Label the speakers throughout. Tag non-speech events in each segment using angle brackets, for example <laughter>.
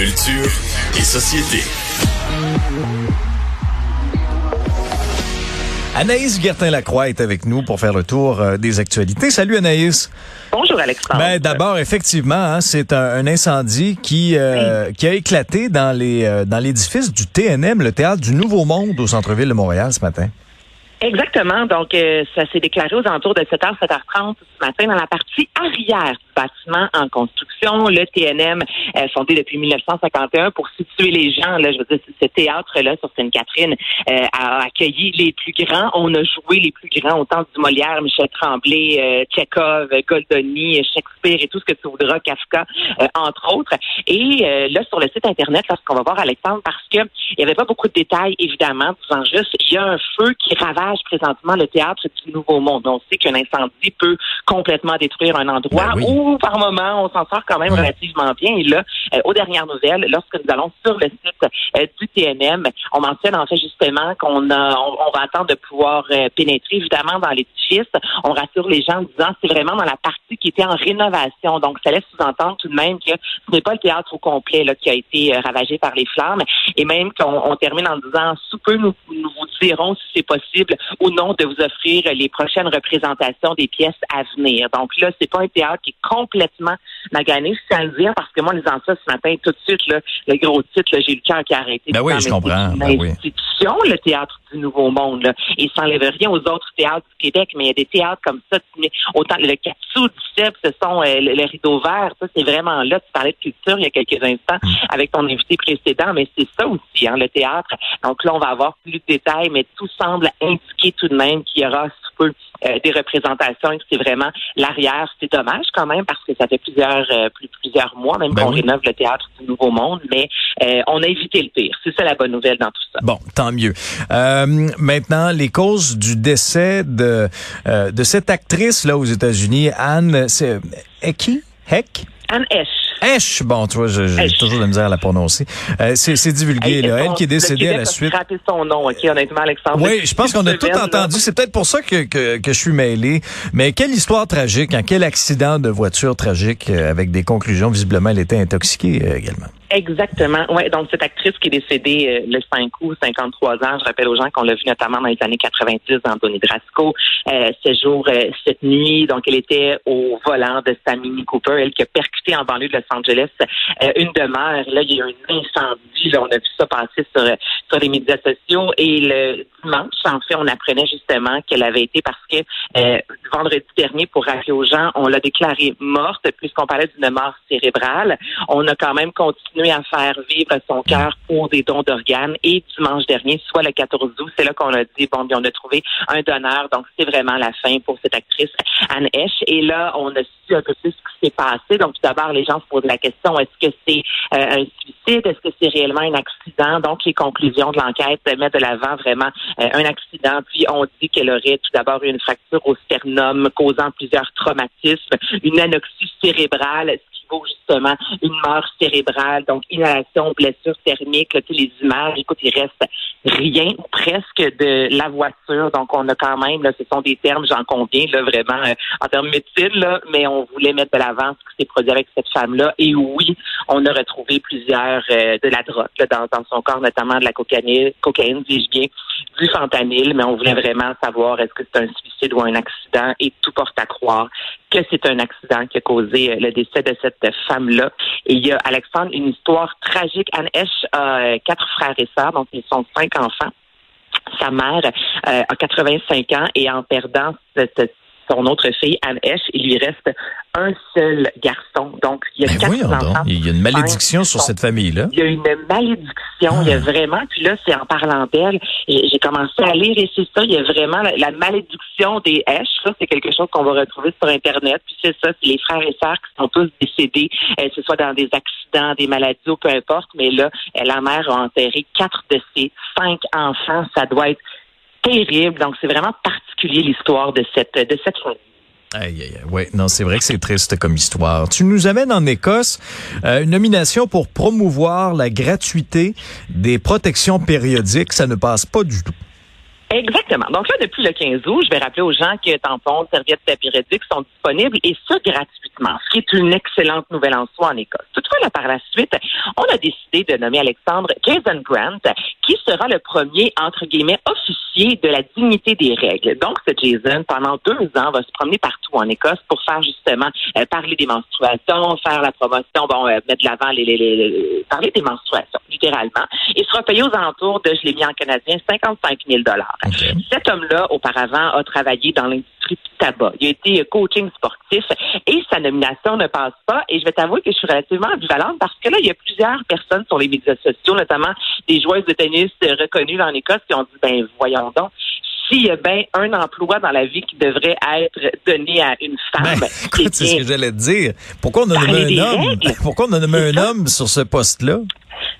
Speaker 1: Culture et société.
Speaker 2: Anaïs Gertin-Lacroix est avec nous pour faire le tour euh, des actualités. Salut Anaïs.
Speaker 3: Bonjour Alexandre.
Speaker 2: Ben, D'abord, effectivement, hein, c'est un, un, incendie qui, euh, qui a éclaté dans les euh, dans l'édifice du TNM, le Théâtre du Nouveau Monde au centre-ville de Montréal ce matin.
Speaker 3: Exactement. Donc, euh, ça s'est déclaré aux alentours de 7h, 7h30 ce matin dans la partie arrière du bâtiment en construction. Le TNM, euh, fondé depuis 1951 pour situer les gens. Là, je veux dire, ce théâtre-là sur Sainte-Catherine euh, a accueilli les plus grands. On a joué les plus grands, autant du Molière, Michel Tremblay, euh, Tchekhov, Goldoni, Shakespeare et tout ce que tu voudras, Kafka, euh, entre autres. Et là, sur le site Internet, lorsqu'on va voir Alexandre, parce que il n'y avait pas beaucoup de détails, évidemment, disant juste, il y a un feu qui ravage présentement le théâtre du Nouveau Monde. On sait qu'un incendie peut complètement détruire un endroit
Speaker 2: ben oui.
Speaker 3: où, par moment, on s'en sort quand même
Speaker 2: Ouais.
Speaker 3: relativement bien. Et là, euh, aux dernières nouvelles, lorsque nous allons sur le site euh, du TNM, on mentionne en fait justement qu'on a, on, on va attendre de pouvoir euh, pénétrer évidemment dans l'édifice. On rassure les gens en disant c'est vraiment dans la partie qui était en rénovation. Donc, ça laisse sous-entendre tout de même que ce n'est pas le théâtre au complet là, qui a été euh, ravagé par les flammes. Et même qu'on on termine en disant sous peu, nous, nous vous dirons si c'est possible ou non de vous offrir les prochaines représentations des pièces à venir. Donc là, c'est pas un théâtre qui est complètement magané, je tiens à le dire, parce que moi, en lisant ça ce matin, tout de suite, là, le gros titre, j'ai le cœur qui a arrêté.
Speaker 2: Ben oui, je comprends. Ben oui.
Speaker 3: institution, le théâtre du Nouveau Monde. Là. Et ça n'enlève rien aux autres théâtres du Québec, mais il y a des théâtres comme ça. Autant le Katsu du CEP, ce sont euh, le, le rideau vert. Ça, c'est vraiment là. Tu parlais de culture il y a quelques instants
Speaker 2: Mm.
Speaker 3: avec ton invité précédent, mais c'est ça aussi, hein, le théâtre. Donc là, on va avoir plus de détails, mais tout semble indiquer tout de même qu'il y aura peu euh, des représentations et que c'est vraiment l'arrière. C'est dommage quand même parce que ça fait plusieurs euh, plus, plusieurs mois même
Speaker 2: Ben
Speaker 3: qu'on
Speaker 2: oui.
Speaker 3: rénove le théâtre du Nouveau Monde, mais euh, on a évité le pire. C'est ça la bonne nouvelle dans tout ça.
Speaker 2: Bon, tant mieux. Euh, maintenant, les causes du décès de euh, de cette actrice là aux États-Unis, Anne, c'est est qui? Heck?
Speaker 3: Anne Esch.
Speaker 2: Esch, bon, tu vois, j'ai toujours de la misère à la prononcer. Euh, c'est c'est divulgué,
Speaker 3: Hey,
Speaker 2: là. Elle qui est décédée à la suite.
Speaker 3: scrappé son nom, OK, honnêtement, Alexandre.
Speaker 2: Oui, je pense qu'on a tout
Speaker 3: semaine,
Speaker 2: entendu. C'est peut-être pour ça que, que, que je suis mêlé. Mais quelle histoire tragique, hein? quel accident de voiture tragique euh, avec des conclusions. Visiblement, elle était intoxiquée euh, également.
Speaker 3: Exactement. Ouais, donc cette actrice qui est décédée euh, le 5 août, 53 ans, je rappelle aux gens qu'on l'a vue notamment dans les années 90 dans Donnie Brasco, euh, ce jour, euh, cette nuit, donc elle était au volant de sa Mini Cooper, elle qui a percuté en banlieue de Los Angeles euh, une demeure. Là, il y a eu un incendie, là, on a vu ça passer sur, euh, sur les médias sociaux et le dimanche, en fait, on apprenait justement qu'elle avait été parce que euh, vendredi dernier, pour rappeler aux gens, on l'a déclarée morte puisqu'on parlait d'une mort cérébrale. On a quand même continué à faire vivre son cœur pour des dons d'organes. Et dimanche dernier, soit le 14 août, c'est là qu'on a dit, bon, on a trouvé un donneur. Donc, c'est vraiment la fin pour cette actrice, Anne Esch. Et là, on a su un peu plus ce qui s'est passé. Donc, tout d'abord, les gens se posent la question, est-ce que c'est euh, un suicide? Est-ce que c'est réellement un accident? Donc, les conclusions de l'enquête mettent de l'avant vraiment euh, un accident. Puis, on dit qu'elle aurait tout d'abord eu une fracture au sternum causant plusieurs traumatismes, une anoxie cérébrale, ce qui justement une mort cérébrale, donc inhalation, blessure thermique, là, les images, écoute, il reste rien ou presque de la voiture. Donc, on a quand même, ce sont des termes, j'en conviens, vraiment, euh, en termes médecine, mais on voulait mettre de l'avant ce qui s'est produit avec cette femme-là. Et oui, on a retrouvé plusieurs euh, de la drogue dans, dans son corps, notamment de la cocaïne, cocaïne, dis-je bien, du fentanyl, mais on voulait vraiment savoir est-ce que c'est un suicide ou un accident? Et tout porte à croire que c'est un accident qui a causé euh, le décès de cette femme-là. Et il y a, Alexandre, une histoire tragique. Anne Esch a euh, quatre frères et sœurs, donc ils sont cinq enfants. Sa mère euh, a 85 ans et en perdant cette- son autre fille, Anne Esch, il lui reste un seul garçon. Donc, il y a
Speaker 2: Ben
Speaker 3: quatre enfants.
Speaker 2: il y a une malédiction sur cette famille-là.
Speaker 3: il y a une malédiction, il y a vraiment, puis là, c'est en parlant d'elle, j'ai commencé à lire et c'est ça, il y a vraiment la, la malédiction des H, ça, c'est quelque chose qu'on va retrouver sur Internet, puis c'est ça, c'est les frères et sœurs qui sont tous décédés, euh, que ce soit dans des accidents, des maladies ou peu importe, mais là, euh, la mère a enterré quatre de ses cinq enfants, ça doit être terrible, donc c'est vraiment particulier l'histoire de cette, de cette famille.
Speaker 2: Aïe, aïe, aïe. Ouais, non, c'est vrai que c'est triste comme histoire. Tu nous amènes en Écosse euh, une nomination pour promouvoir la gratuité des protections périodiques. Ça ne passe pas du tout.
Speaker 3: Exactement. Donc là, depuis le 15 août, je vais rappeler aux gens que tampons, serviettes périodiques sont disponibles et ce gratuitement, ce qui est une excellente nouvelle en soi en Écosse. Toutefois, là, par la suite, on a décidé de nommer Alexandre Jason Grant, qui sera le premier, entre guillemets, officier de la dignité des règles. Donc, ce Jason, pendant deux ans, va se promener partout en Écosse pour faire justement euh, parler des menstruations, faire la promotion, bon, euh, mettre de l'avant les, les, les, parler des menstruations, littéralement. Il sera payé aux alentours de, je l'ai mis en canadien, 55 000 cet homme-là, auparavant, a travaillé dans l'industrie du tabac. Il a été coaching sportif et sa nomination ne passe pas. Et je vais t'avouer que je suis relativement ambivalente parce que là, il y a plusieurs personnes sur les médias sociaux, notamment des joueuses de tennis reconnues dans l'Écosse, qui ont dit, ben voyons donc, s'il y a bien un emploi dans la vie qui devrait être donné à une femme.
Speaker 2: Ben, écoute, c'est ce que j'allais te dire. Pourquoi on a nommé un homme? Pourquoi on a nommé un homme sur ce poste-là?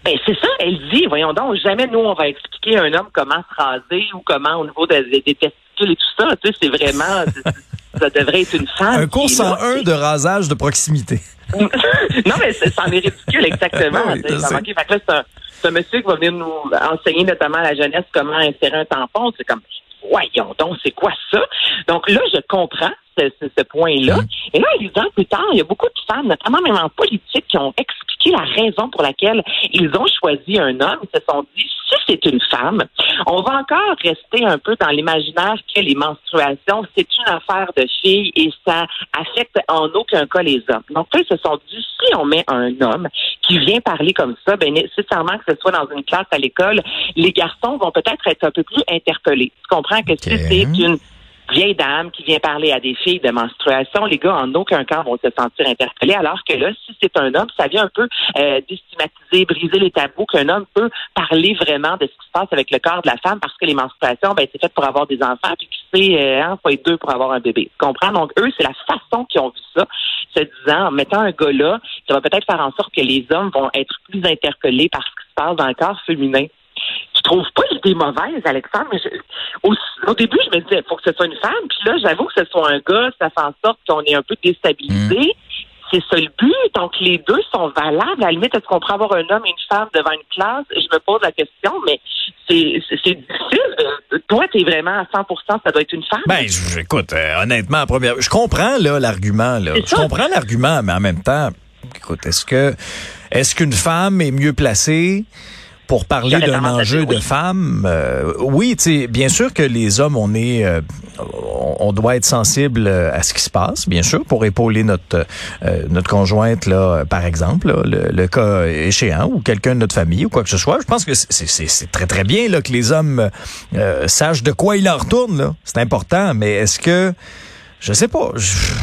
Speaker 3: Ben, c'est ça, elle dit, voyons donc, jamais nous, on va expliquer à un homme comment se raser ou comment au niveau des, des testicules et tout ça. Tu sais, c'est vraiment, <laughs> ça devrait être une femme.
Speaker 2: Un cours 101 de rasage de proximité. <laughs>
Speaker 3: non, mais c'en est ridicule, exactement. <laughs> oui, là, c'est un, un, monsieur qui va venir nous enseigner notamment à la jeunesse comment insérer un tampon. C'est comme, voyons donc, c'est quoi ça? Donc là, je comprends ce, ce, point-là. Mmh. Et là, ans plus tard, il y a beaucoup de femmes, notamment même en politique, qui ont expliqué la raison pour laquelle ils ont choisi un homme. Ils se sont dit, si c'est une femme, on va encore rester un peu dans l'imaginaire que les menstruations, c'est une affaire de filles et ça affecte en aucun cas les hommes. Donc là, ils se sont dit, si on met un homme qui vient parler comme ça, ben nécessairement que ce soit dans une classe à l'école, les garçons vont peut-être être un peu plus interpellés. Tu comprends que si c'est une vieille dame qui vient parler à des filles de menstruation, les gars en aucun cas vont se sentir interpellés, alors que là, si c'est un homme, ça vient un peu euh, déstigmatiser, briser les tabous qu'un homme peut parler vraiment de ce qui se passe avec le corps de la femme, parce que les menstruations, ben, c'est fait pour avoir des enfants, puis qui sait, euh, hein, faut être deux pour avoir un bébé. Tu comprends? Donc, eux, c'est la façon qu'ils ont vu ça, se disant, en mettant un gars là, ça va peut-être faire en sorte que les hommes vont être plus interpellés par ce qui se passe dans le corps féminin trouve pas l'idée mauvaise, Alexandre. Mais au, début, je me disais, il faut que ce soit une femme. Puis là, j'avoue que ce soit un gars, ça fait en sorte qu'on est un peu déstabilisé. Mm. C'est ça le but. Donc, les deux sont valables. À la limite, est-ce qu'on pourrait avoir un homme et une femme devant une classe? Je me pose la question, mais c'est difficile. Toi, tu es vraiment à 100% ça doit être une femme.
Speaker 2: Ben, écoute, euh, honnêtement, première, je comprends là l'argument. Là. Je comprends l'argument, mais en même temps, écoute, est-ce que est-ce qu'une femme est mieux placée? Pour parler d'un enjeu de femmes, euh, oui, bien sûr que les hommes, on est, euh, on doit être sensible euh, à ce qui se passe, bien sûr, pour épauler notre notre conjointe là, par exemple, le, cas échéant ou quelqu'un de notre famille ou quoi que ce soit. Je pense que c'est très très bien là que les hommes sachent de quoi il en retourne là. C'est important, mais est-ce que je sais pas.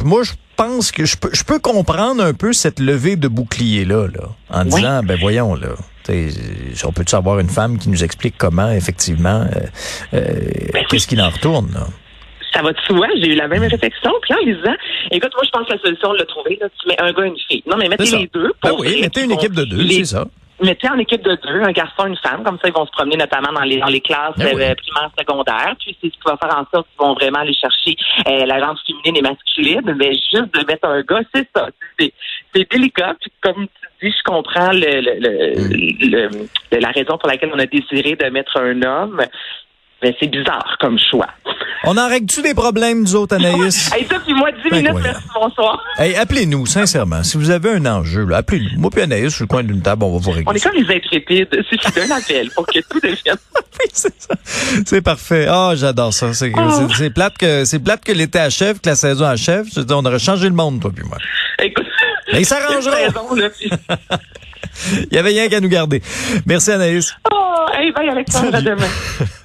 Speaker 2: moi, je pense que je peux, je peux comprendre un peu cette levée de bouclier là, là en disant, ben voyons là on peut-tu avoir une femme qui nous explique comment, effectivement, euh, euh, qu'est-ce qui en retourne?
Speaker 3: Ça va de soi, j'ai eu la même réflexion. Puis en disant, écoute, moi, je pense que la solution, le trouver, là, tu mets un gars et une fille. Non, mais mettez les deux.
Speaker 2: Ben oui, mettez une équipe de deux, c'est ça
Speaker 3: mettez en équipe de deux, un garçon et une femme, comme ça ils vont se promener notamment dans les dans les classes ben euh, primaires, secondaires. Puis c'est ce qui va faire en sorte qu'ils vont vraiment aller chercher la gente féminine et masculine. Mais juste de mettre un gars, c'est ça. C'est délicat. Puis comme tu si je comprends le, le, le, la raison pour laquelle on a décidé de mettre un homme, ben c'est bizarre comme choix.
Speaker 2: On en règle-tu des problèmes, nous autres, Anaïs? <laughs>
Speaker 3: hey, ça, puis moi, 10 minutes, merci, bonsoir.
Speaker 2: Hey, appelez-nous, sincèrement. Si vous avez un enjeu, appelez-nous. Moi puis Anaïs, sur le coin d'une table, on va vous régler.
Speaker 3: On est comme les intrépides. Suffit d'un appel pour que tout devienne. <laughs>
Speaker 2: oui, c'est ça. C'est parfait. Ah, oh, j'adore ça. C'est oh. plate que, c'est plate que l'été achève, que la saison achève. Je dis, on aurait changé le monde, toi puis moi.
Speaker 3: Écoute.
Speaker 2: Mais il s'arrangera. <laughs> Il y avait rien qu'à nous garder. Merci Anaïs.
Speaker 3: Oh, hey, bye Alexandre, à demain. <laughs>